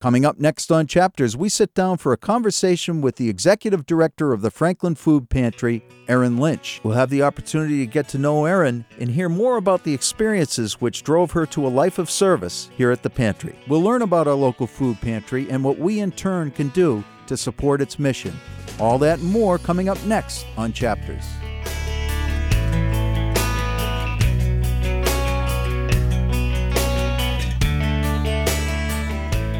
Coming up next on Chapters, we sit down for a conversation with the executive director of the Franklin Food Pantry, Erin Lynch. We'll have the opportunity to get to know Erin and hear more about the experiences which drove her to a life of service here at the pantry. We'll learn about our local food pantry and what we in turn can do to support its mission. All that and more coming up next on Chapters.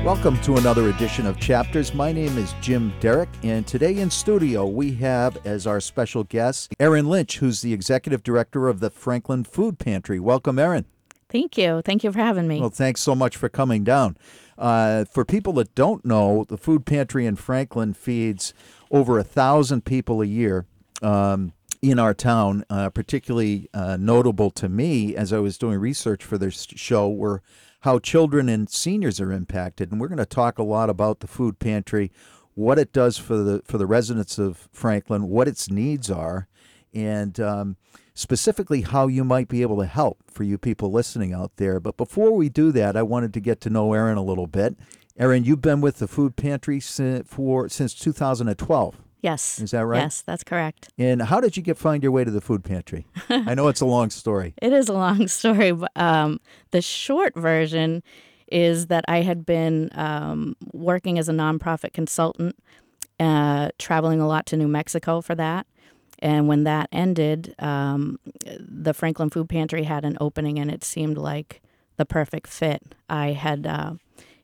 Welcome to another edition of Chapters. My name is Jim Derick, and today in studio we have as our special guest Erin Lynch, who's the executive director of the Franklin Food Pantry. Welcome, Erin. Thank you. Thank you for having me. Well, thanks so much for coming down. Uh, for people that don't know, the food pantry in Franklin feeds over a thousand people a year. Um, in our town, uh, particularly uh, notable to me as I was doing research for this show, were how children and seniors are impacted. And we're going to talk a lot about the food pantry, what it does for the for the residents of Franklin, what its needs are, and um, specifically how you might be able to help for you people listening out there. But before we do that, I wanted to get to know Erin a little bit. Erin, you've been with the food pantry for since 2012. Yes. Is that right? Yes, that's correct. And how did you get find your way to the food pantry? I know it's a long story. It is a long story. But, um, the short version is that I had been um, working as a nonprofit consultant, uh, traveling a lot to New Mexico for that. And when that ended, um, the Franklin Food Pantry had an opening, and it seemed like the perfect fit. I had, uh,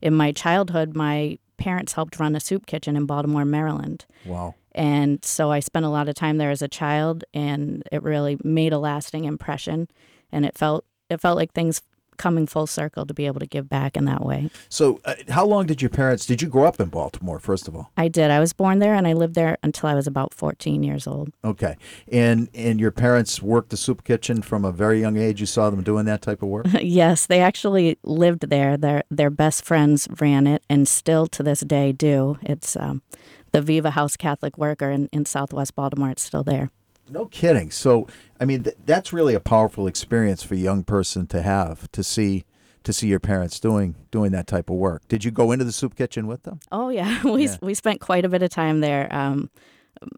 in my childhood, my parents helped run a soup kitchen in Baltimore, Maryland. Wow. And so I spent a lot of time there as a child, and it really made a lasting impression. And it felt it felt like things coming full circle to be able to give back in that way. So, uh, how long did your parents? Did you grow up in Baltimore? First of all, I did. I was born there, and I lived there until I was about fourteen years old. Okay, and and your parents worked the soup kitchen from a very young age. You saw them doing that type of work. yes, they actually lived there. Their their best friends ran it, and still to this day do. It's um, the Viva House Catholic Worker in, in Southwest Baltimore. It's still there. No kidding. So, I mean, th- that's really a powerful experience for a young person to have to see to see your parents doing doing that type of work. Did you go into the soup kitchen with them? Oh yeah, we yeah. we spent quite a bit of time there, um,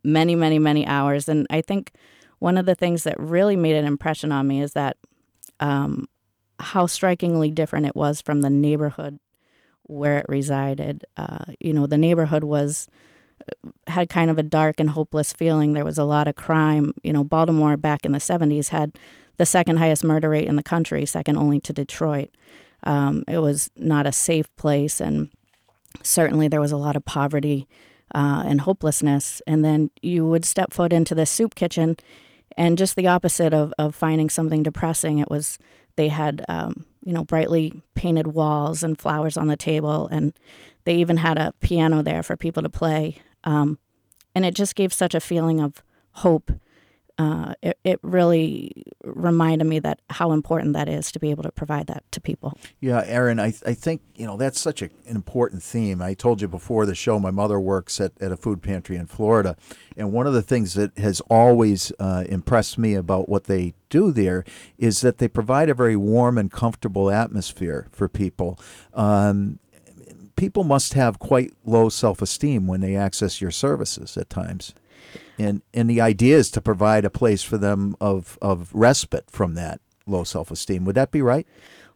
many many many hours, and I think one of the things that really made an impression on me is that um, how strikingly different it was from the neighborhood where it resided. Uh, you know, the neighborhood was had kind of a dark and hopeless feeling. There was a lot of crime. You know, Baltimore back in the 70s had the second highest murder rate in the country, second only to Detroit. Um, it was not a safe place, and certainly there was a lot of poverty uh, and hopelessness. And then you would step foot into the soup kitchen, and just the opposite of, of finding something depressing, it was they had um, you know brightly painted walls and flowers on the table, and they even had a piano there for people to play. Um, and it just gave such a feeling of hope. Uh, it, it really reminded me that how important that is to be able to provide that to people. Yeah, Erin, I, I think, you know, that's such a, an important theme. I told you before the show, my mother works at, at a food pantry in Florida. And one of the things that has always uh, impressed me about what they do there is that they provide a very warm and comfortable atmosphere for people. Um, people must have quite low self esteem when they access your services at times. And, and the idea is to provide a place for them of, of respite from that low self esteem. Would that be right?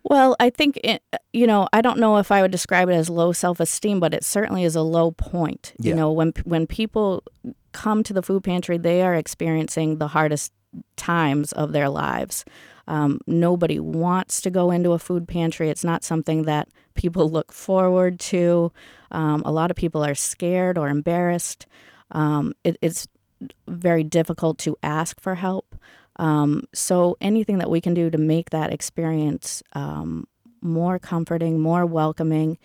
Well, I think, it, you know, I don't know if I would describe it as low self esteem, but it certainly is a low point. Yeah. You know, when, when people come to the food pantry, they are experiencing the hardest times of their lives. Um, nobody wants to go into a food pantry. It's not something that people look forward to. Um, a lot of people are scared or embarrassed. Um, it, it's very difficult to ask for help. Um, so anything that we can do to make that experience um, more comforting, more welcoming,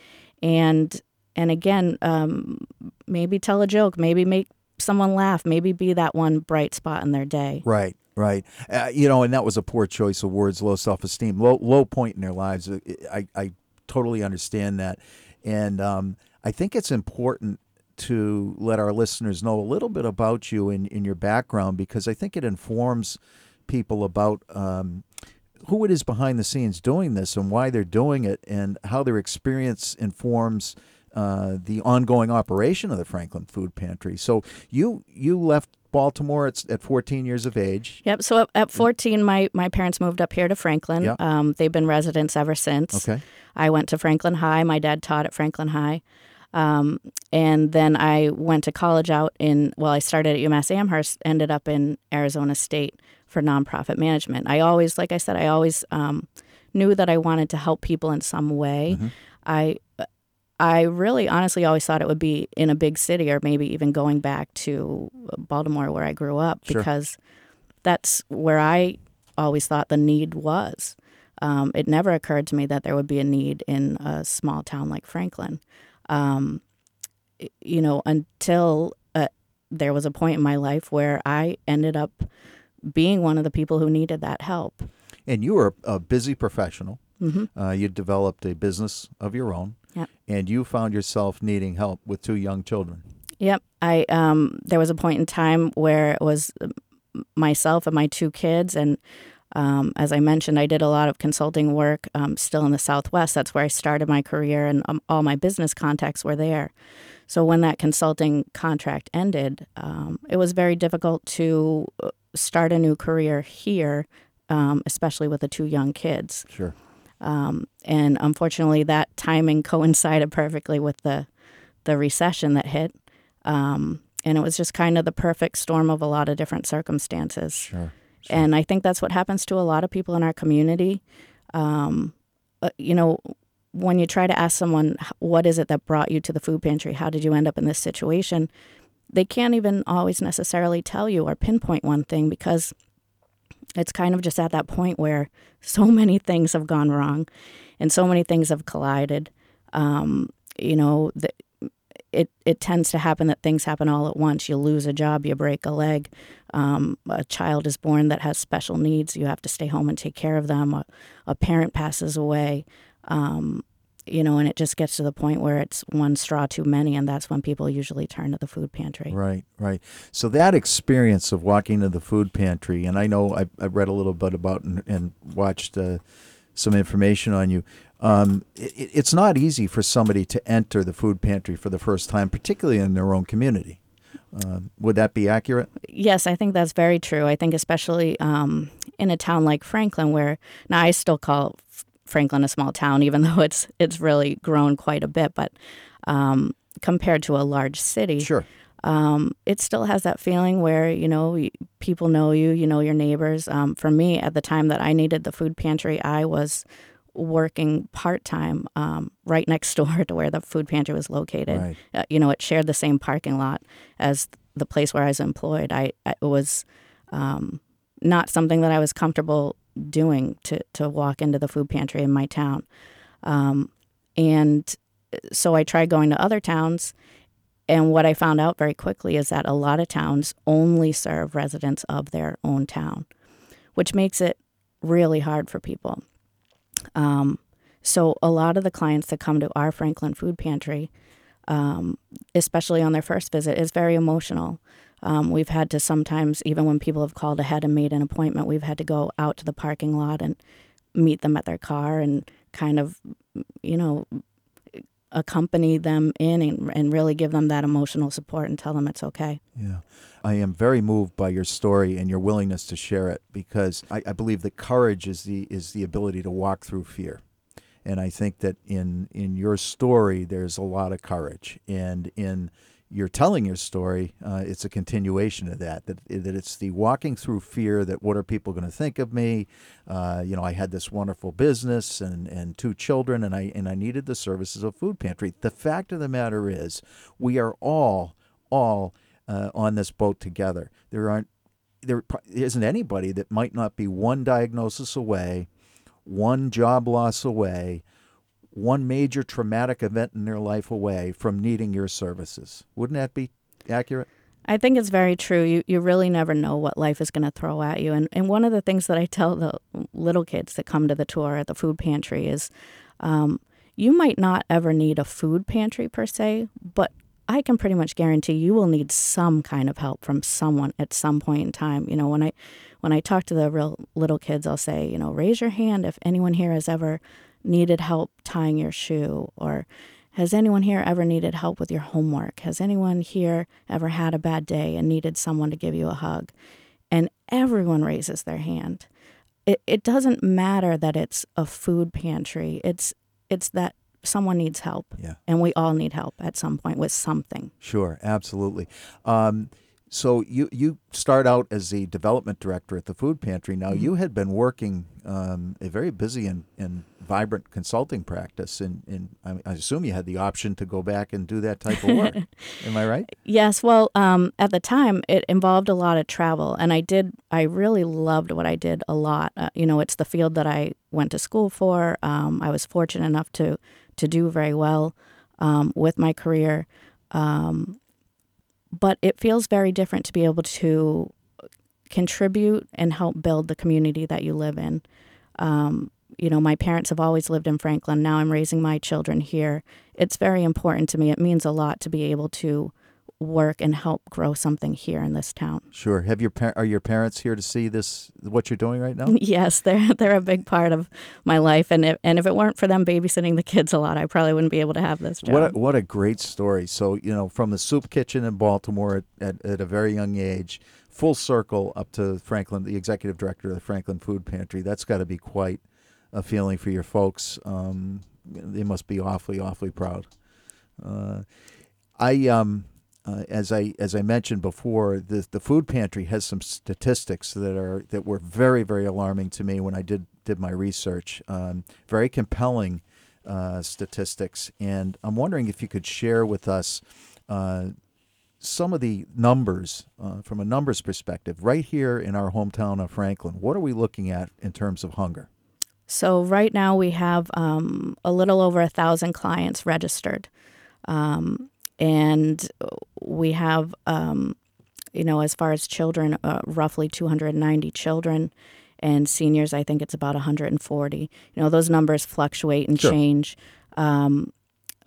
and and again, um, maybe tell a joke, maybe make someone laugh, maybe be that one bright spot in their day. Right. Right. Uh, you know, and that was a poor choice of words, low self esteem, low, low point in their lives. Uh, I, I totally understand that. And um, I think it's important to let our listeners know a little bit about you and in your background because I think it informs people about um, who it is behind the scenes doing this and why they're doing it and how their experience informs uh, the ongoing operation of the Franklin Food Pantry. So you you left Baltimore at, at 14 years of age. Yep. So at, at 14, my, my parents moved up here to Franklin. Yeah. Um, they've been residents ever since. Okay. I went to Franklin High. My dad taught at Franklin High. Um, and then I went to college out in, well, I started at UMass Amherst, ended up in Arizona State for nonprofit management. I always, like I said, I always um, knew that I wanted to help people in some way. I, I really honestly always thought it would be in a big city or maybe even going back to Baltimore where I grew up Sure. because that's where I always thought the need was. Um, it never occurred to me that there would be a need in a small town like Franklin. Um, you know, until uh, there was a point in my life where I ended up being one of the people who needed that help. And you were a busy professional. hmm Uh, you developed a business of your own. Yep. And you found yourself needing help with two young children. Yep. I um there was a point in time where it was um, myself and my two kids and um, as I mentioned, I did a lot of consulting work um, still in the Southwest. That's where I started my career, and um, all my business contacts were there. So when that consulting contract ended, um, it was very difficult to uh, start a new career here, um, especially with the two young kids. Sure. Um, and unfortunately, that timing coincided perfectly with the the recession that hit. Um, and it was just kind of the perfect storm of a lot of different circumstances. Sure. And I think that's what happens to a lot of people in our community. Um, uh, you know, when you try to ask someone, what is it that brought you to the food pantry? How did you end up in this situation? They can't even always necessarily tell you or pinpoint one thing because it's kind of just at that point where so many things have gone wrong and so many things have collided. Um, you know, the, it, it tends to happen that things happen all at once. You lose a job, you break a leg, um, a child is born that has special needs, you have to stay home and take care of them, a, a parent passes away. Um, you know, and it just gets to the point where it's one straw too many, and that's when people usually turn to the food pantry. Right, right. So that experience of walking to the food pantry, and I know I, I read a little bit about and, and watched uh, some information on you. Um, it, it's not easy for somebody to enter the food pantry for the first time, particularly in their own community. Um, would that be accurate? Yes, I think that's very true. I think especially um, in a town like Franklin, where now I still call Franklin a small town, even though it's it's really grown quite a bit. But um, compared to a large city, Sure. um, it still has that feeling where you know people know you, you know your neighbors. Um, for me, at the time that I needed the food pantry, I was working part time um, right next door to where the food pantry was located. Right. Uh, you know, it shared the same parking lot as the place where I was employed. I, I it was um, not something that I was comfortable doing to to walk into the food pantry in my town, um, and so I tried going to other towns. And what I found out very quickly is that a lot of towns only serve residents of their own town, which makes it really hard for people. Um, so a lot of the clients that come to our Franklin Food Pantry, um, especially on their first visit, is very emotional. Um, we've had to sometimes, even when people have called ahead and made an appointment, we've had to go out to the parking lot and meet them at their car and kind of, you know, accompany them in and, and really give them that emotional support and tell them it's okay. Yeah. I am very moved by your story and your willingness to share it because I, I believe that courage is the is the ability to walk through fear. And I think that in in your story there's a lot of courage. And in you're telling your story, uh, it's a continuation of that, that. That it's the walking through fear that what are people going to think of me? Uh, you know, I had this wonderful business and, and two children, and I and I needed the services of food pantry. The fact of the matter is, we are all all uh, on this boat together. There aren't there isn't anybody that might not be one diagnosis away, one job loss away, one major traumatic event in their life away from needing your services. Wouldn't that be accurate? I think it's very true. You you really never know what life is going to throw at you. And and one of the things that I tell the little kids that come to the tour at the food pantry is, um, you might not ever need a food pantry per se, but I can pretty much guarantee you will need some kind of help from someone at some point in time. You know, when I when I talk to the real little kids, I'll say, you know, raise your hand if anyone here has ever needed help tying your shoe or Has anyone here ever needed help with your homework? Has anyone here ever had a bad day and needed someone to give you a hug? And everyone raises their hand. It, it doesn't matter that it's a food pantry. It's it's that someone needs help. Yeah. And we all need help at some point with something. Sure, absolutely. Um, so you you start out as the development director at the food pantry. Now Mm-hmm. you had been working um, a very busy and, and vibrant consulting practice, and, and I, I assume you had the option to go back and do that type of work. Am I right? Yes, well, um, at the time, it involved a lot of travel, and I did. I really loved what I did a lot. Uh, you know, it's the field that I went to school for. Um, I was fortunate enough to to do very well um, with my career, um, but it feels very different to be able to contribute and help build the community that you live in. Um, you know, my parents have always lived in Franklin. Now I'm raising my children here. It's very important to me. It means a lot to be able to work and help grow something here in this town. Sure. Have your par- are your parents here to see this? What you're doing right now? Yes, they're they're a big part of my life, and if, and if it weren't for them babysitting the kids a lot, I probably wouldn't be able to have this job. What a, what a great story. So, you know, from the soup kitchen in Baltimore at, at, at a very young age, full circle up to Franklin, the executive director of the Franklin Food Pantry. That's got to be quite a feeling for your folks. Um, they must be awfully, awfully proud. Uh, I um, uh, as I as I mentioned before, the the food pantry has some statistics that are that were very very alarming to me when I did did my research. Um, very compelling uh, statistics, and I'm wondering if you could share with us. Uh, some of the numbers uh, from a numbers perspective, right here in our hometown of Franklin, what are we looking at in terms of hunger? So right now we have um, a little over a thousand clients registered, um, and we have, um, you know, as far as children, uh, roughly 290 children, and seniors, I think it's about 140. You know, those numbers fluctuate and Sure. change, um,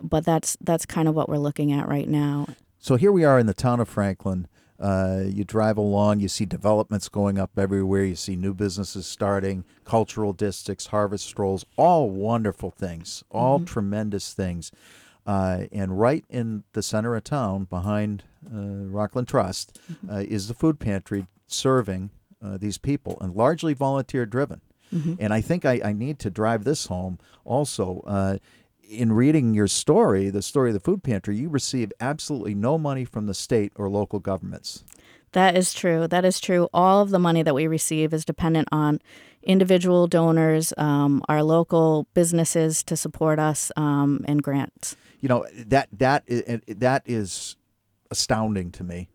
but that's that's kind of what we're looking at right now. So here we are in the town of Franklin. Uh, you drive along, you see developments going up everywhere. You see new businesses starting, cultural districts, harvest strolls, all wonderful things, all tremendous things. Uh, and right in the center of town, behind uh, Rockland Trust, uh, is the food pantry serving uh, these people, and largely volunteer driven. And I think I, I need to drive this home also. Uh, in reading your story, the story of the food pantry, you receive absolutely no money from the state or local governments. That is true. That is true. All of the money that we receive is dependent on individual donors, um, our local businesses to support us, um, and grants. You know that that that is astounding to me.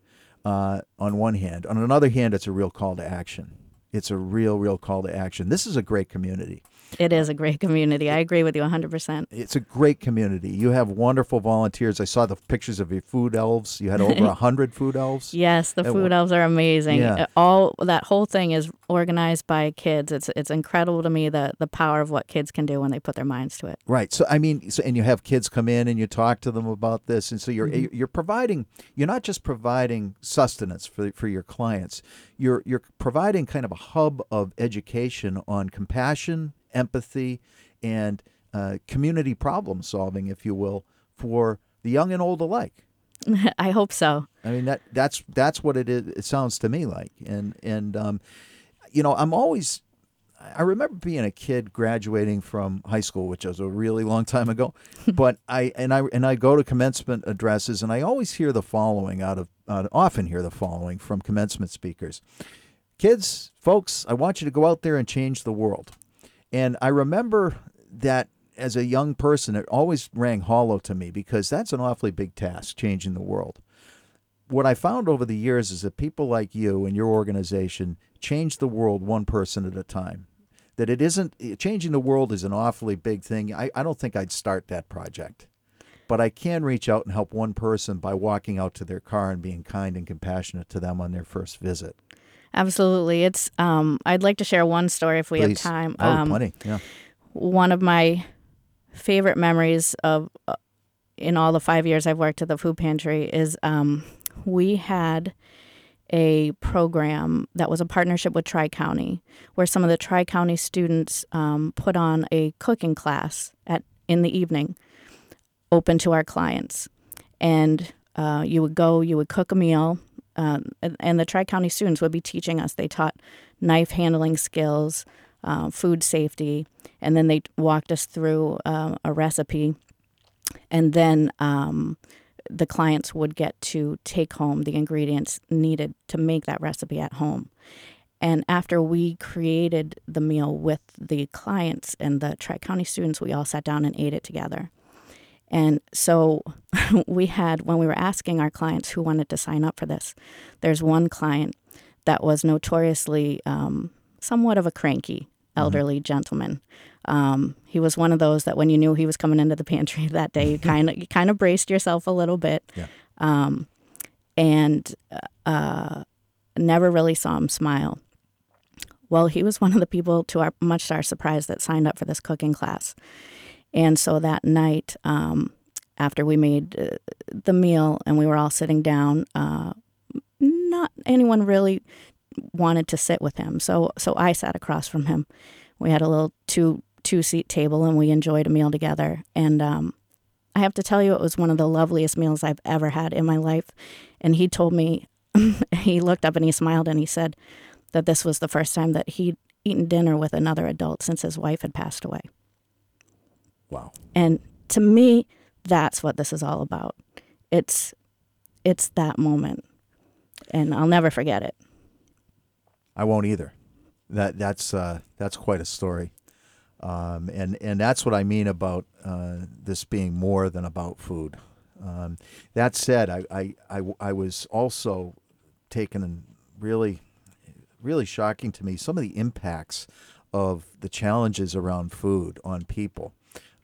Uh, on one hand, on another hand, it's a real call to action. It's a real, real call to action. This is a great community. It is a great community. I agree with you 100%. It's a great community. You have wonderful volunteers. I saw the pictures of your food elves. You had over hundred food elves. Yes, the food elves are amazing. Yeah. Uh, All that whole thing is organized by kids. It's it's incredible to me the the power of what kids can do when they put their minds to it. Right. So I mean, so, and you have kids come in and you talk to them about this, and so you're you're providing. You're not just providing sustenance for for your clients. You're you're providing kind of a hub of education on compassion, empathy, and uh, community problem solving, if you will, for the young and old alike. I hope so. I mean that that's that's what it is. It sounds to me like, and and um, you know, I'm always. I remember being a kid graduating from high school, which was a really long time ago. but I and I and I go to commencement addresses, and I always hear the following out of uh, often hear the following from commencement speakers: "Kids, folks, I want you to go out there and change the world." And I remember that as a young person, it always rang hollow to me because that's an awfully big task, changing the world what I found over the years is that people like you and your organization change the world one person at a time. That it isn't changing the world is an awfully big thing. I, I don't think I'd start that project. But I can reach out and help one person by walking out to their car and being kind and compassionate to them on their first visit. Absolutely. It's um I'd like to share one story if we Please. have time. Oh, um, plenty. Yeah. one of my favorite memories of uh, in all the five years I've worked at the food pantry is um, we had a program that was a partnership with Tri County, where some of the Tri County students um, put on a cooking class at in the evening. open to our clients. And uh, you would go, you would cook a meal, um, and, and, the Tri County students would be teaching us. They taught knife handling skills, uh, food safety, and then they walked us through uh, a recipe. And then um, the clients would get to take home the ingredients needed to make that recipe at home. And after we created the meal with the clients and the Tri County students, we all sat down and ate it together. And so we had, when we were asking our clients who wanted to sign up for this, there's one client that was notoriously um, somewhat of a cranky mm-hmm. elderly mm-hmm. gentleman. Um, he was one of those that when you knew he was coming into the pantry that day, you kind of you kind of braced yourself a little bit, yeah. um, and uh, never really saw him smile. Well, he was one of the people, to our much to our surprise, that signed up for this cooking class. And so that night, um, after we made uh, the meal and we were all sitting down, uh, not anyone really wanted to sit with him. So so I sat across from him. We had a little two two seat table and we enjoyed a meal together. And um, I have to tell you, it was one of the loveliest meals I've ever had in my life. And he told me, he looked up and he smiled and he said that this was the first time that he'd eaten dinner with another adult since his wife had passed away. Wow. And to me, that's what this is all about. It's it's that moment. And I'll never forget it. I won't either. That that's uh, that's quite a story. Um, and and that's what I mean about uh, this being more than about food. Um, that said, I, I, I, I was also taken and really really shocking to me some of the impacts of the challenges around food on people.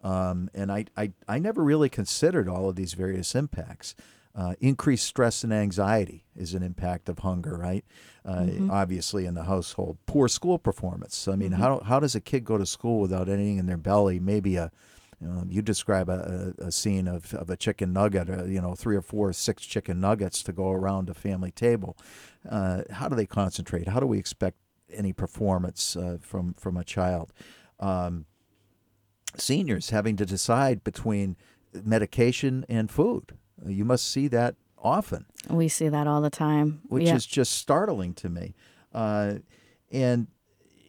Um, and I, I, I never really considered all of these various impacts. Uh, increased stress and anxiety is an impact of hunger, right? Uh, mm-hmm. Obviously, in the household, poor school performance. I mean, mm-hmm. how how does a kid go to school without anything in their belly? Maybe a you, know, you describe a, a, scene of, of a chicken nugget, or, uh, you know, three or four, or six chicken nuggets to go around a family table. Uh, how do they concentrate? How do we expect any performance uh, from from a child? Um, seniors having to decide between medication and food. You must see that often. We see that all the time, which yeah. is just startling to me. Uh, and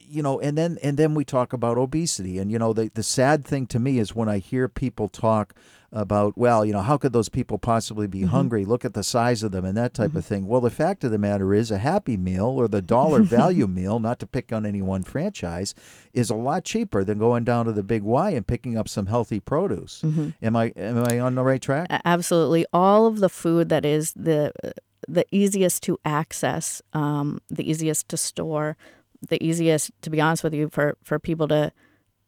you know, and then and then we talk about obesity, and you know, the the sad thing to me is when I hear people talk about, well, you know, how could those people possibly be mm-hmm. hungry? Look at the size of them and that type mm-hmm. of thing. Well, the fact of the matter is, a Happy Meal or the dollar value meal, not to pick on any one franchise, is a lot cheaper than going down to the Big Y and picking up some healthy produce. Mm-hmm. Am I am I on the right track? Absolutely. All of the food that is the the easiest to access, um, the easiest to store, the easiest, to be honest with you, for, for people to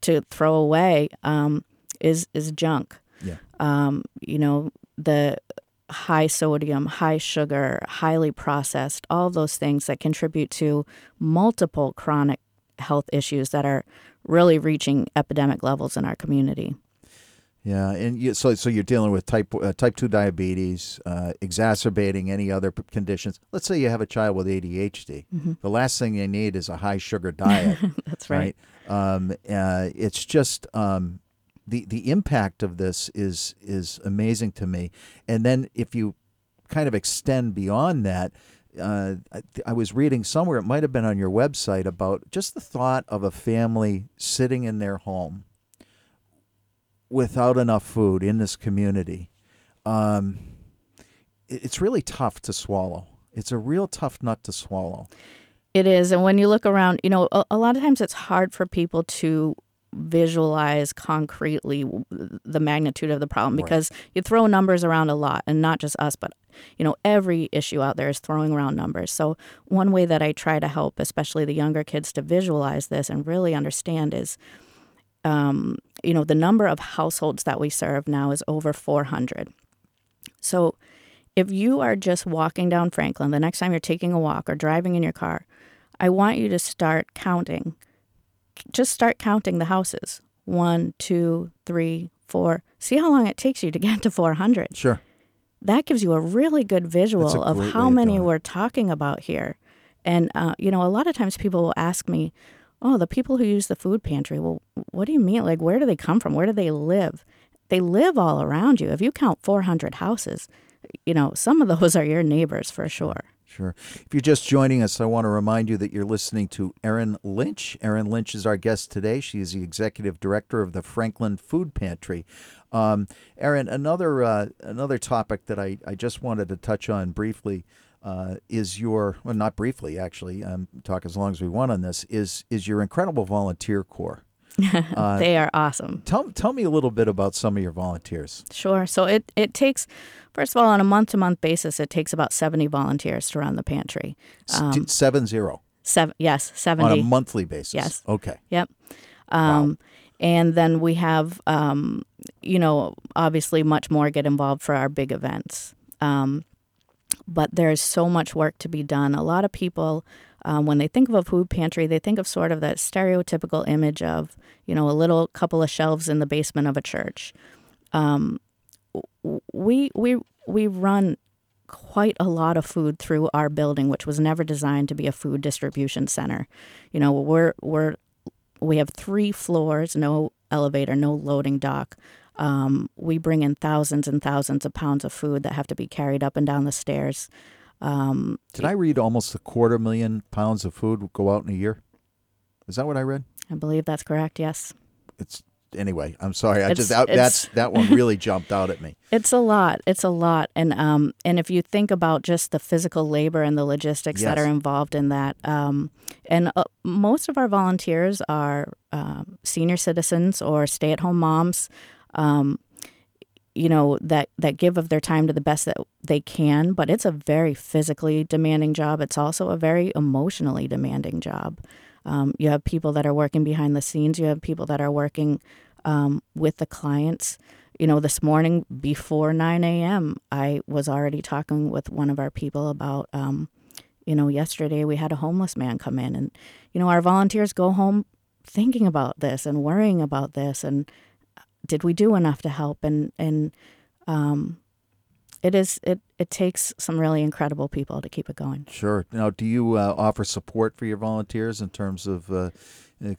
to throw away um, is is junk. Yeah. Um, you know, the high sodium, high sugar, highly processed, all those things that contribute to multiple chronic health issues that are really reaching epidemic levels in our community. Yeah, and you, so so you're dealing with type uh, type two diabetes, uh, exacerbating any other p- conditions. Let's say you have a child with ADHD. Mm-hmm. The last thing they need is a high sugar diet. That's right. right? Um, uh, it's just um, the the impact of this is is amazing to me. And then if you kind of extend beyond that, uh, I, I, was reading somewhere, it might have been on your website, about just the thought of a family sitting in their home without enough food in this community. Um, it's really tough to swallow. It's a real tough nut to swallow. It is. And when you look around, you know, a, a lot of times it's hard for people to visualize concretely the magnitude of the problem because right. you throw numbers around a lot and not just us but you know every issue out there is throwing around numbers so one way that i try to help especially the younger kids to visualize this and really understand is um, you know the number of households that we serve now is over 400 so if you are just walking down franklin the next time you're taking a walk or driving in your car i want you to start counting just start counting the houses. One, two, three, four. See how long it takes you to get to 400. Sure. That gives you a really good visual of how many we're talking about here. And, uh, you know, a lot of times people will ask me, oh, the people who use the food pantry, well, what do you mean? Like, where do they come from? Where do they live? they live all around you. If you count 400 houses, you know, some of those are your neighbors for sure. Sure. If you're just joining us, I want to remind you that you're listening to Erin Lynch. Erin Lynch is our guest today. She is the executive director of the Franklin Food Pantry. Um, Erin, another uh, another topic that I, I just wanted to touch on briefly uh, is your well, not briefly actually. Um, talk as long as we want on this. Is is your incredible volunteer corps? Uh, they are awesome. Tell tell me a little bit about some of your volunteers. Sure. So it it takes First of all, on a month to month basis, it takes about 70 volunteers to run the pantry. Um, seven zero. Seven, yes, 70. On a monthly basis. Yes. Okay. Yep. Um, wow. And then we have, um, you know, obviously much more get involved for our big events. Um, but there's so much work to be done. A lot of people, um, when they think of a food pantry, they think of sort of that stereotypical image of, you know, a little couple of shelves in the basement of a church. Um, we we we run quite a lot of food through our building, which was never designed to be a food distribution center. You know, we're we're we have three floors, no elevator, no loading dock. Um, we bring in thousands and thousands of pounds of food that have to be carried up and down the stairs. Um, Did I read almost a quarter million pounds of food go out in a year? Is that what I read? I believe that's correct. Yes. It's anyway, I'm sorry. I it's, just that, that's that one really jumped out at me. It's a lot. It's a lot, and um, and if you think about just the physical labor and the logistics yes. that are involved in that, um, and uh, most of our volunteers are um, senior citizens or stay-at-home moms. Um, you know that that give of their time to the best that they can but it's a very physically demanding job it's also a very emotionally demanding job um, you have people that are working behind the scenes you have people that are working um, with the clients. You know, this morning before 9 a.m., I was already talking with one of our people about, um, you know, yesterday we had a homeless man come in. And, you know, our volunteers go home thinking about this and worrying about this. And did we do enough to help? And, and, um, it is it it takes some really incredible people to keep it going. Sure. Now, do you uh, offer support for your volunteers in terms of uh,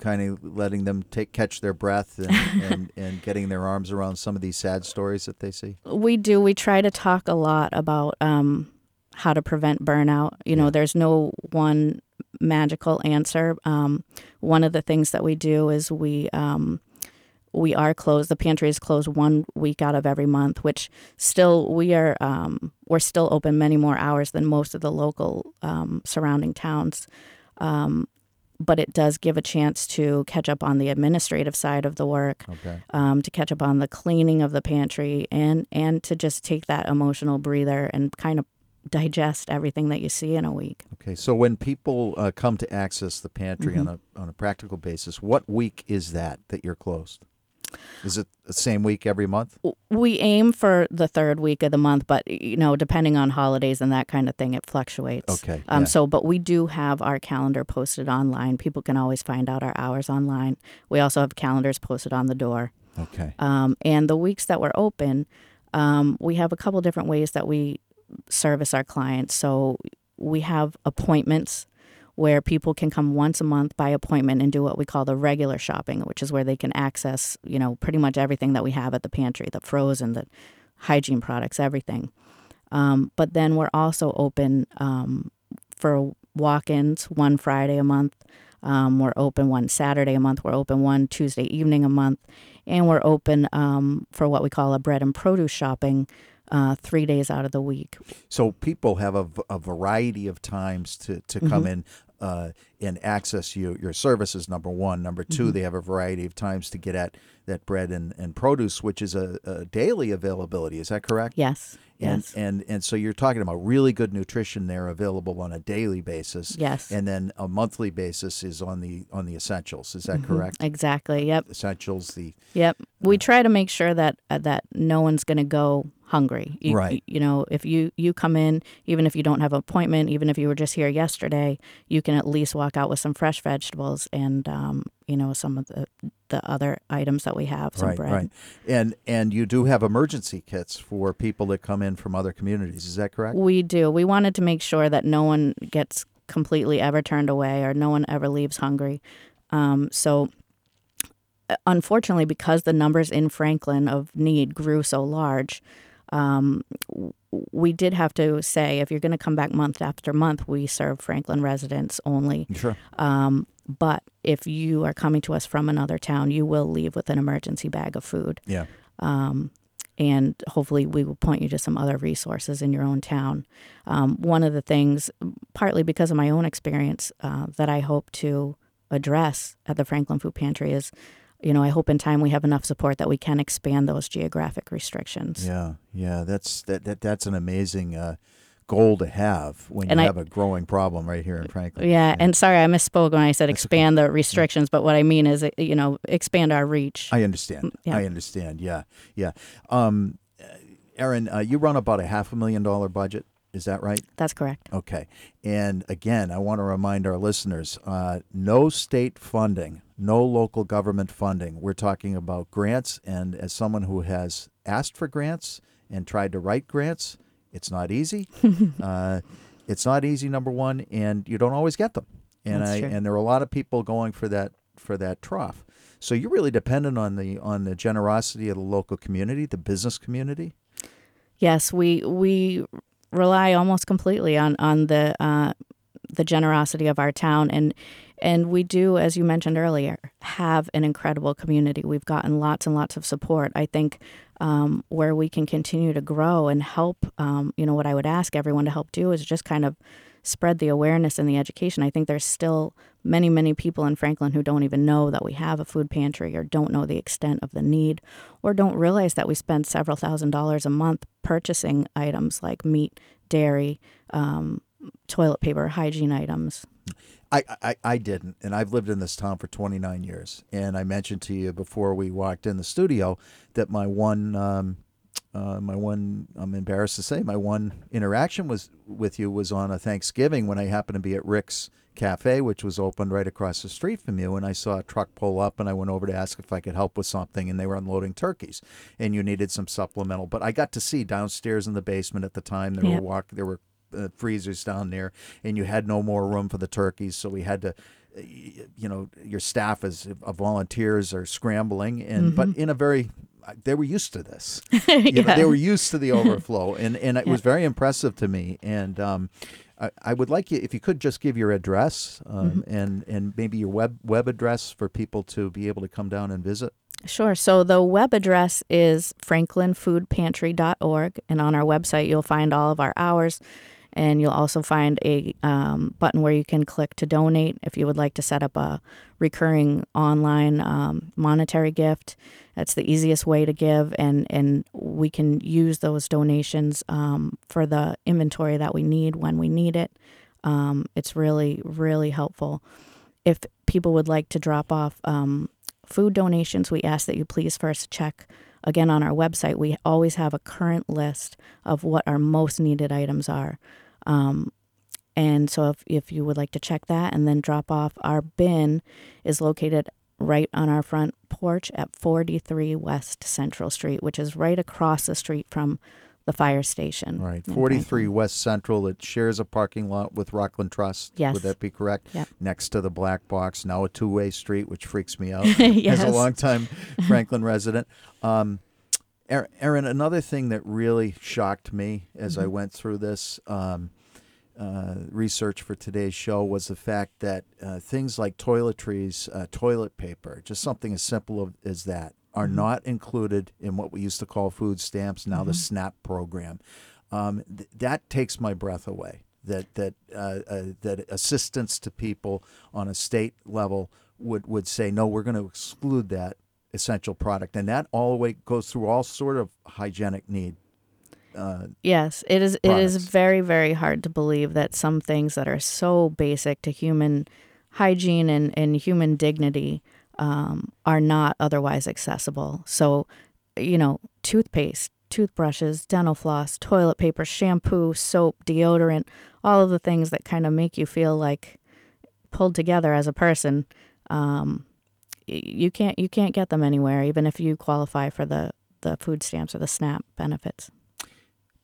kind of letting them take catch their breath and, and, and getting their arms around some of these sad stories that they see? We do. We try to talk a lot about um, how to prevent burnout. You know, there's no one magical answer. Um, one of the things that we do is we um, we are closed. The pantry is closed one week out of every month, which still we are um, we're still open many more hours than most of the local um, surrounding towns. Um, but it does give a chance to catch up on the administrative side of the work, okay. um, to catch up on the cleaning of the pantry, and and to just take that emotional breather and kind of digest everything that you see in a week. Okay, so when people uh, come to access the pantry mm-hmm. on a on a practical basis, what week is that that you're closed? Is it the same week every month? We aim for the third week of the month, but you know, depending on holidays and that kind of thing, it fluctuates. Okay. Um. Yeah. So, but we do have our calendar posted online. People can always find out our hours online. We also have calendars posted on the door. Okay. Um. And the weeks that we're open, um, we have a couple different ways that we service our clients. So we have appointments where people can come once a month by appointment and do what we call the regular shopping, which is where they can access, you know, pretty much everything that we have at the pantry, the frozen, the hygiene products, everything. Um, but then we're also open um, for walk-ins one Friday a month. Um, we're open one Saturday a month. We're open one Tuesday evening a month, and we're open um, for what we call a bread and produce shopping uh, three days out of the week. So people have a, a variety of times to, to come mm-hmm. in uh, and access you, your services, number one. Number 2 mm-hmm. they have a variety of times to get at that bread and, and produce, which is a, a daily availability. Is that correct? Yes. And, yes. and and so you're talking about really good nutrition there available on a daily basis. Yes. And then a monthly basis is on the on the essentials. Is that mm-hmm. correct? Exactly. Yep. Essentials. The. Yep. We uh, try to make sure that uh, that no one's going to go hungry. You, right. You, know, if you you come in, even if you don't have an appointment, even if you were just here yesterday, you can at least walk out with some fresh vegetables and um, you know some of the the other items that we have, some right, bread. Right. And and you do have emergency kits for people that come in from other communities. Is that correct? We do. We wanted to make sure that no one gets completely ever turned away or no one ever leaves hungry. Um, so unfortunately, because the numbers in Franklin of need grew so large, um, we did have to say if you're going to come back month after month, we serve Franklin residents only. Sure. Um, but if you are coming to us from another town, you will leave with an emergency bag of food. Yeah. Um, and hopefully, we will point you to some other resources in your own town. Um, one of the things, partly because of my own experience, uh, that I hope to address at the Franklin Food Pantry is, you know, I hope in time we have enough support that we can expand those geographic restrictions. Yeah. Yeah. That's that. that that's an amazing uh, goal to have when And you I- have a growing problem right here in Franklin. Yeah, and sorry, I misspoke when I said expand the restrictions, but what I mean is, you know, expand our reach. I understand. yeah. I understand. Yeah. Yeah. Um, Erin, uh, you run about a half a million dollar budget. Is that right? That's correct. Okay. And again, I want to remind our listeners uh, no state funding, no local government funding. We're talking about grants. And as someone who has asked for grants and tried to write grants, it's not easy. uh, it's not easy, number one, and you don't always get them. And That's I true. and there are a lot of people going for that for that trough. So you're really dependent on the on the generosity of the local community, the business community. Yes, we we rely almost completely on on the uh, the generosity of our town, and and we do, as you mentioned earlier, have an incredible community. We've gotten lots and lots of support. I think um, where we can continue to grow and help. Um, you know, what I would ask everyone to help do is just kind of spread the awareness and the education. I think there's still many, many people in Franklin who don't even know that we have a food pantry or don't know the extent of the need or don't realize that we spend several thousand dollars a month purchasing items like meat, dairy, um, toilet paper, hygiene items. I, I, I didn't, and I've lived in this town for 29 years. And I mentioned to you before we walked in the studio that my one, um, uh, my one, I'm embarrassed to say, my one interaction was with you was on a Thanksgiving when I happened to be at Rick's Cafe, which was opened right across the street from you, and I saw a truck pull up, and I went over to ask if I could help with something, and they were unloading turkeys, and you needed some supplemental. But I got to see downstairs in the basement at the time there were walk there were uh, freezers down there, and you had no more room for the turkeys, so we had to. You know, your staff as uh, volunteers are scrambling, and but in a very, uh, they were used to this. You know, they were used to the overflow, and and it was very impressive to me. And um, I, I would like you if you could just give your address um, and and maybe your web web address for people to be able to come down and visit. Sure. So the web address is franklinfoodpantry.org, and on our website you'll find all of our hours, and you'll also find a um, button where you can click to donate if you would like to set up a recurring online um, monetary gift. That's the easiest way to give, and and we can use those donations um, for the inventory that we need when we need it. Um, it's really really helpful. If people would like to drop off um, food donations, we ask that you please first check again on our website. We always have a current list of what our most needed items are. Um, and so if, if you would like to check that and then drop off, our bin is located right on our front porch at 43 West Central Street, which is right across the street from the fire station. Right, 43 Franklin. West Central. It shares a parking lot with Rockland Trust. Yes. Would that be correct? Yep. Next to the black box, now a two way street, which freaks me out Yes. as a longtime Franklin resident. Um, Erin- Erin, another thing that really shocked me as I went through this um, uh, research for today's show was the fact that uh, things like toiletries, uh, toilet paper, just something as simple as that, are not included in what we used to call food stamps, now the SNAP program. Um, th- that takes my breath away. That that uh, uh, that assistance to people on a state level would would say no, we're going to exclude that essential product, and that all the way goes through all sort of hygienic need. Uh, Yes, it is. It is very, very hard to believe that some things that are so basic to human hygiene and, and human dignity um, are not otherwise accessible. So, you know, toothpaste, toothbrushes, dental floss, toilet paper, shampoo, soap, deodorant, all of the things that kind of make you feel like pulled together as a person. Um, you can't you can't get them anywhere, even if you qualify for the the food stamps or the SNAP benefits.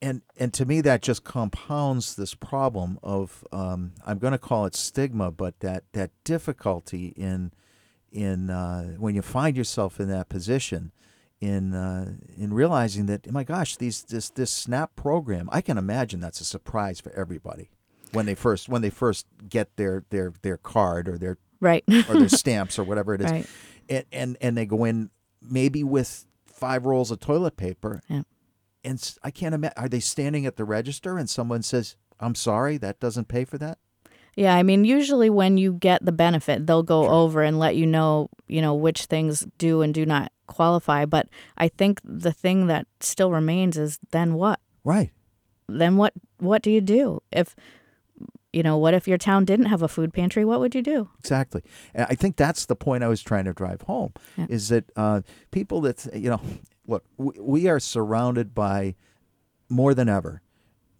And and to me that just compounds this problem of um, I'm going to call it stigma, but that that difficulty in in uh, when you find yourself in that position, in uh, in realizing that oh my gosh, these this this SNAP program, I can imagine that's a surprise for everybody when they first when they first get their their their card or their Right. or their stamps or whatever it is, Right. and, and and they go in maybe with five rolls of toilet paper, Yeah. And I can't imagine. Are they standing at the register and someone says, "I'm sorry, that doesn't pay for that"? Yeah, I mean, usually when you get the benefit, they'll go over and let you know, you know, which things do and do not qualify. But I think the thing that still remains is then what? Right. Then what? What do you do if, you know, what if your town didn't have a food pantry? What would you do? Exactly. And I think that's the point I was trying to drive home Yeah. is that uh, people that, you know, look, we, we are surrounded by more than ever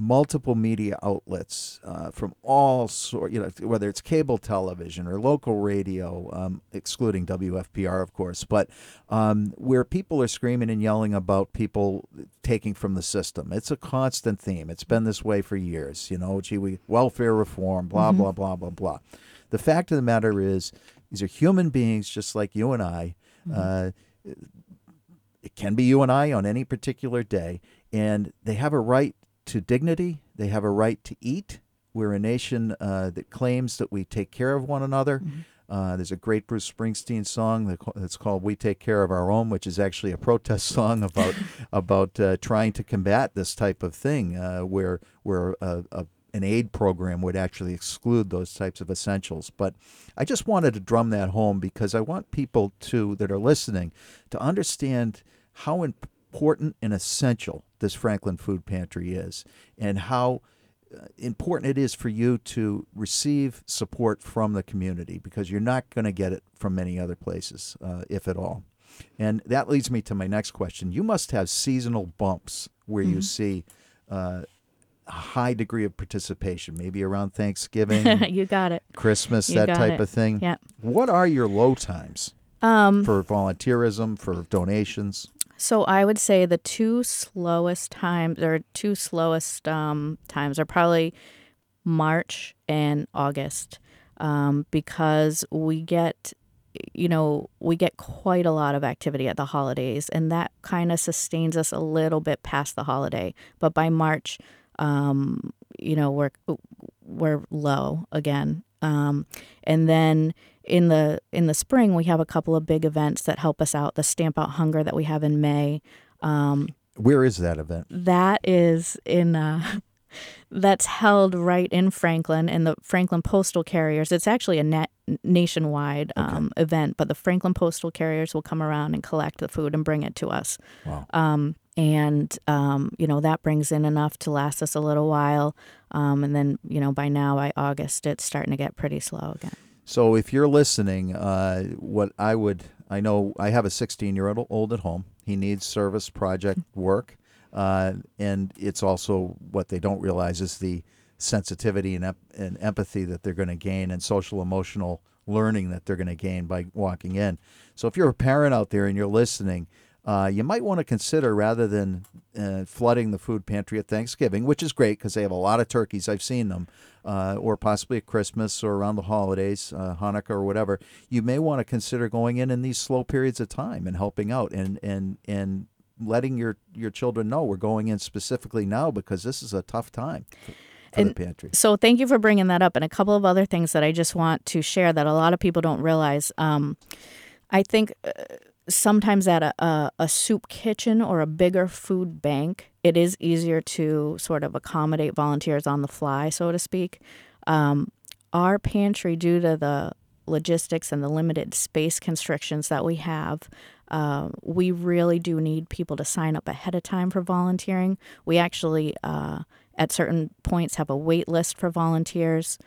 multiple media outlets uh, from all sort, you know, whether it's cable television or local radio, um, excluding WFPR, of course, but um, where people are screaming and yelling about people taking from the system. It's a constant theme. It's been this way for years. You know, gee, we welfare reform, blah blah blah blah blah. The fact of the matter is, these are human beings just like you and I. Uh, it can be you and I on any particular day, and they have a right to dignity. They have a right to eat. We're a nation uh, that claims that we take care of one another. Uh, there's a great Bruce Springsteen song that's called "We Take Care of Our Own," which is actually a protest song about about uh, trying to combat this type of thing, uh, where where a, a, an aid program would actually exclude those types of essentials. But I just wanted to drum that home because I want people to that are listening to understand how important and essential this Franklin Food Pantry is, and how uh, important it is for you to receive support from the community because you're not going to get it from many other places, uh, if at all. And that leads me to my next question. You must have seasonal bumps where you see uh, a high degree of participation, maybe around Thanksgiving, you got it. Christmas, You that type it. of thing. Yeah. What are your low times Um, for volunteerism, for donations? So I would say the two slowest times or two slowest um, times are probably March and August um, because we get you know we get quite a lot of activity at the holidays and that kind of sustains us a little bit past the holiday. But by March um, you know we're we're low again. Um, and then in the in the spring we have a couple of big events that help us out the stamp out hunger that we have in may. Um, Where is that event? that is in uh, that's held right in franklin in the franklin postal carriers. It's actually a net nationwide um, event but the franklin postal carriers will come around and collect the food and bring it to us. Wow. um, and um, you know that brings in enough to last us a little while. Um, and then you know by now by august it's starting to get pretty slow again So if you're listening, uh, what I would, I know I have a 16 year old at home. He needs service project work. Uh, and it's also what they don't realize is the sensitivity and, ep- and empathy that they're going to gain and social emotional learning that they're going to gain by walking in. So if you're a parent out there and you're listening, uh, you might want to consider rather than uh, flooding the food pantry at Thanksgiving, which is great because they have a lot of turkeys. I've seen them, uh, or possibly at Christmas or around the holidays, uh, Hanukkah or whatever. You may want to consider going in in these slow periods of time and helping out and and and letting your your children know we're going in specifically now because this is a tough time for, for the pantry. So thank you for bringing that up, and a couple of other things that I just want to share that a lot of people don't realize. Um, I think uh, sometimes at a, a, a soup kitchen or a bigger food bank, it is easier to sort of accommodate volunteers on the fly, so to speak. Um, our pantry, due to the logistics and the limited space constrictions that we have, uh, we really do need people to sign up ahead of time for volunteering. We actually, uh, at certain points, have a wait list for volunteers.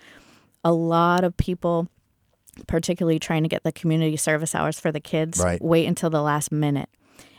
A lot of people, particularly trying to get the community service hours for the kids, Right. wait until the last minute.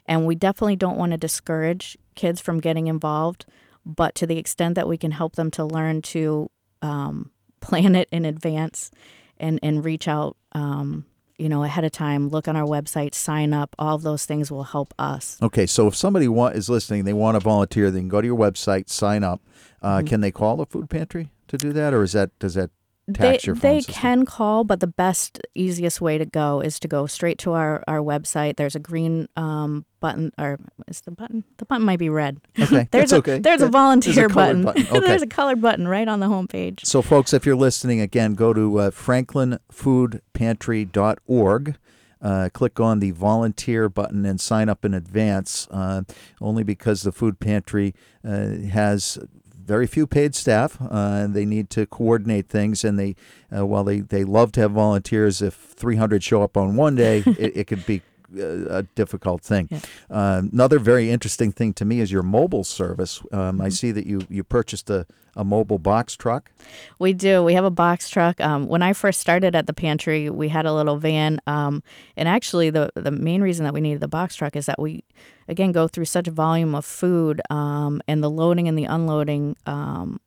And we definitely don't want to discourage kids from getting involved, but to the extent that we can help them to learn to um, plan it in advance and, and reach out, um, you know, ahead of time, look on our website, sign up, all of those things will help us. Okay, so if somebody want, is listening, they want to volunteer, they can go to your website, sign up. Uh, Mm-hmm. Can they call the food pantry to do that, or is that does that tax they, your phone they system? can call, but the best, easiest way to go is to go straight to our, our website. There's a green um, button, or is the button? The button might be red. Okay, there's a, okay. There's a There's a volunteer button. button. Okay. there's a colored button right on the homepage. So, folks, if you're listening again, go to uh, franklinfoodpantry.org. Uh, click on the volunteer button and sign up in advance, uh, only because the food pantry uh, has very few paid staff. Uh, and they need to coordinate things, and they, uh, while they, they love to have volunteers, if 300 show up on one day, it, it could be a difficult thing. Yeah. Uh, another very interesting thing to me is your mobile service. Um, I see that you you purchased a, a mobile box truck. We do. We have a box truck. Um, when I first started at the pantry, we had a little van. Um, and actually, the the main reason that we needed the box truck is that we, again, go through such a volume of food, um, and the loading and the unloading. Um,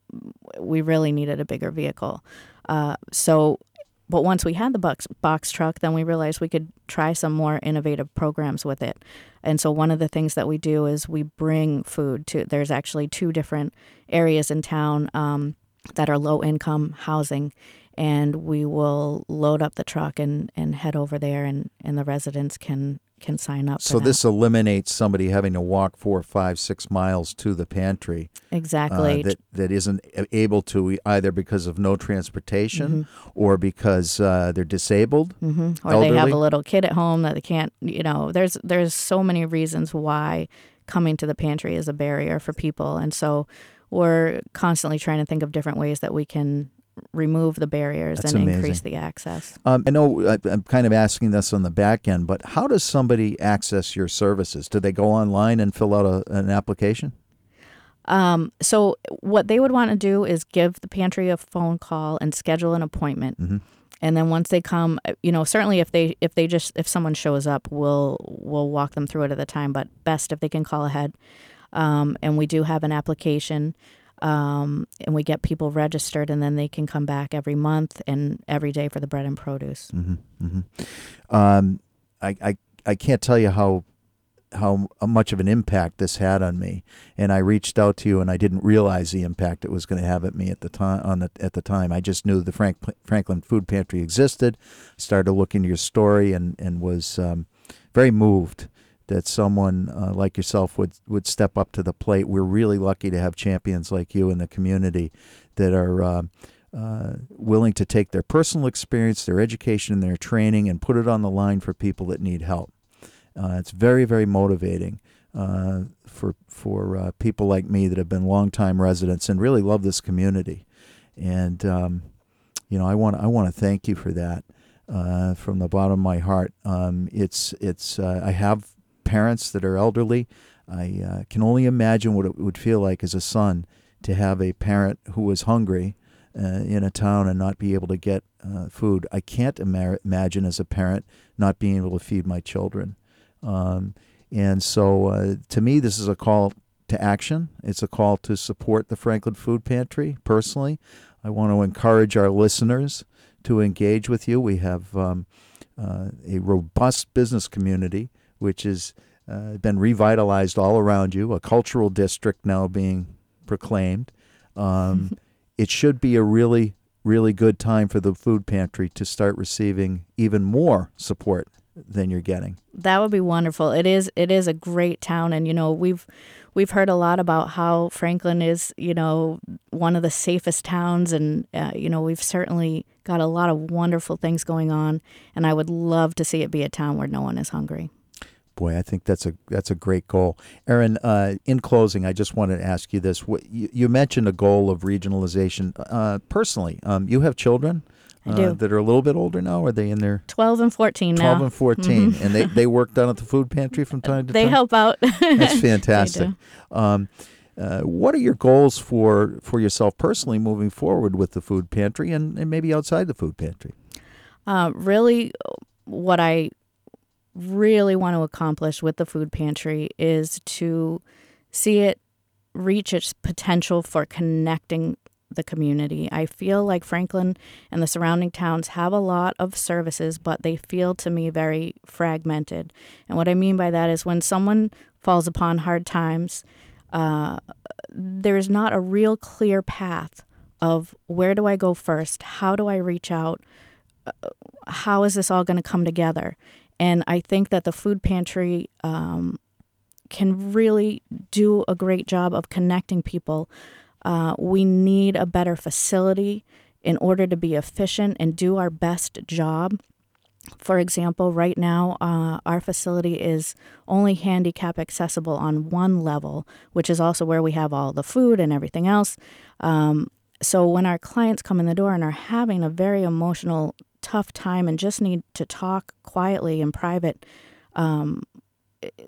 we really needed a bigger vehicle. Uh, so, but once we had the box box truck, then we realized we could try some more innovative programs with it. And so one of the things that we do is we bring food to. There's actually two different areas in town um, that are low income housing, and we will load up the truck and, and head over there, and, and the residents can can sign up. So this eliminates somebody having to walk four, five, six miles to the pantry uh, exactly that that isn't able to either because of no transportation Mm-hmm. or because uh, they're disabled. hmm or they have a little kid at home that they can't. You know, there's there's so many reasons why coming to the pantry is a barrier for people, and so we're constantly trying to think of different ways that we can remove the barriers That's and amazing. increase the access. Um, I know I, I'm kind of asking this on the back end, but how does somebody access your services? Do they go online and fill out a, an application? Um, so what they would want to do is give the pantry a phone call and schedule an appointment. Mm-hmm. And then once they come, uh, you know, certainly if they if they just if someone shows up, we'll we'll walk them through it at the time. But best if they can call ahead. Um, and we do have an application, um, and we get people registered, and then they can come back every month and every day for the bread and produce. Mm-hmm. Mm-hmm. Um, I, I I can't tell you how how much of an impact this had on me, and I reached out to you, and I didn't realize the impact it was going to have at me at the time. On the, at the time, I just knew the Frank, Franklin Food Pantry existed. Started looking at your story, and and was um, very moved that someone uh, like yourself would would step up to the plate. We're really lucky to have champions like you in the community that are. Uh, uh, willing to take their personal experience, their education, and their training and put it on the line for people that need help. Uh, it's very, very motivating uh, for for uh, people like me that have been longtime residents and really love this community. And um, you know, I want I want to thank you for that from the bottom of my heart. Um, it's it's I have parents that are elderly. I uh, can only imagine what it would feel like as a son to have a parent who was hungry uh, in a town and not be able to get uh, food. I can't ima- imagine as a parent not being able to feed my children. Um, and so uh, to me, this is a call to action. It's a call to support the Franklin Food Pantry personally. I want to encourage our listeners to engage with you. We have um, uh, a robust business community, which has uh, been revitalized all around you, a cultural district now being proclaimed. Um, it should be a really, really good time for the food pantry to start receiving even more support than you're getting. That would be wonderful. It is it is a great town and you know, we've we've heard a lot about how Franklin is, you know, one of the safest towns and uh, you know, we've certainly got a lot of wonderful things going on and I would love to see it be a town where no one is hungry. Boy, I think that's a that's a great goal, Erin. Uh, in closing, I just wanted to ask you this: what, you, you mentioned a goal of regionalization. Uh, personally, um, you have children I uh, that are a little bit older now. Are they in their 12 and 14 twelve now. and 14 and they they work down at the food pantry from time to They time? They help out. That's fantastic. Um, uh, what are your goals for for yourself personally moving forward with the food pantry and, and maybe outside the food pantry? Uh, really, what I really want to accomplish with the food pantry is to see it reach its potential for connecting the community. I feel like Franklin and the surrounding towns have a lot of services, but they feel to me very fragmented. And what I mean by that is when someone falls upon hard times, uh, there's not a real clear path of where do I go first? How do I reach out? Uh, how is this all going to come together? And I think that the food pantry um, can really do a great job of connecting people. Uh, we need a better facility in order to be efficient and do our best job. For example, right now, uh, our facility is only handicap accessible on one level, which is also where we have all the food and everything else. Um, so when our clients come in the door and are having a very emotional, tough time and just need to talk quietly in private, um,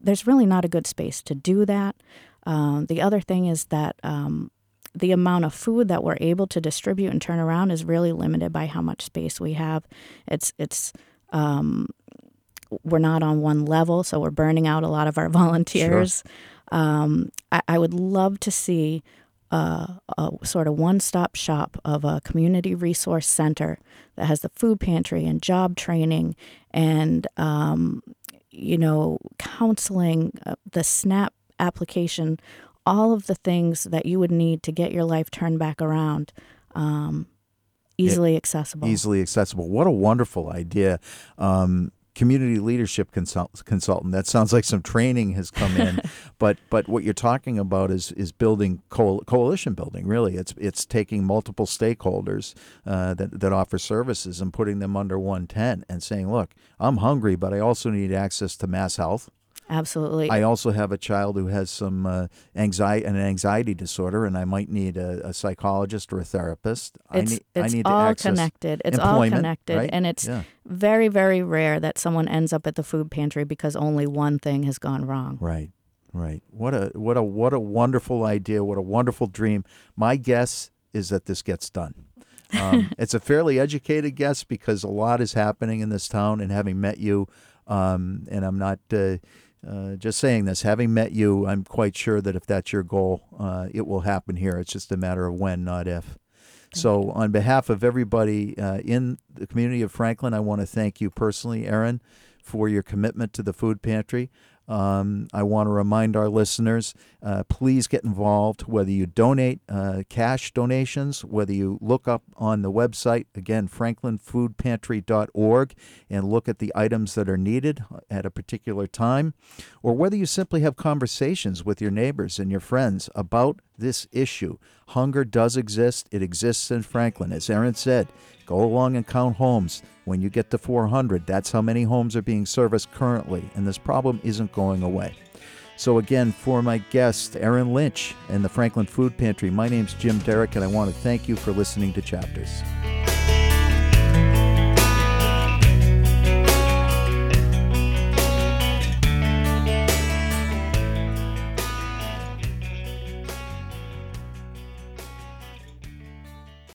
there's really not a good space to do that. Um, the other thing is that um, the amount of food that we're able to distribute and turn around is really limited by how much space we have. It's it's um, we're not on one level, so we're burning out a lot of our volunteers. Sure. Um, I, I, would love to see a, a sort of one stop shop of a community resource center that has the food pantry and job training and, um, you know, counseling, uh, the SNAP application, all of the things that you would need to get your life turned back around. Um, easily accessible. Easily accessible. What a wonderful idea. Um, community leadership consult- consultant. That sounds like some training has come in, but but what you're talking about is is building co- coalition building. Really, it's it's taking multiple stakeholders uh, that that offer services and putting them under one tent and saying, look, I'm hungry, but I also need access to MassHealth. Absolutely. I also have a child who has some uh, anxiety, an anxiety disorder, and I might need a, a psychologist or a therapist. It's, I need, it's I need all to connected. It's all connected, right? and it's yeah. very, very rare that someone ends up at the food pantry because only one thing has gone wrong. Right. Right. What a what a what a wonderful idea. What a wonderful dream. My guess is that this gets done. Um, it's a fairly educated guess because a lot is happening in this town. And having met you, um, and I'm not. Uh, uh, just saying this, having met you, I'm quite sure that if that's your goal, uh, it will happen here. It's just a matter of when, not if. So, on behalf of everybody uh, in the community of Franklin, I want to thank you personally, Erin, for your commitment to the food pantry. Um, I want to remind our listeners uh, please get involved, whether you donate uh, cash donations, whether you look up on the website, again, franklinfoodpantry.org, and look at the items that are needed at a particular time, or whether you simply have conversations with your neighbors and your friends about this issue. Hunger does exist, it exists in Franklin. As Erin said, go along and count homes. When you get to 400, that's how many homes are being serviced currently, and this problem isn't going away. So, again, for my guest, Erin Lynch and the Franklin Food Pantry, my name's Jim Derick, and I want to thank you for listening to Chapters.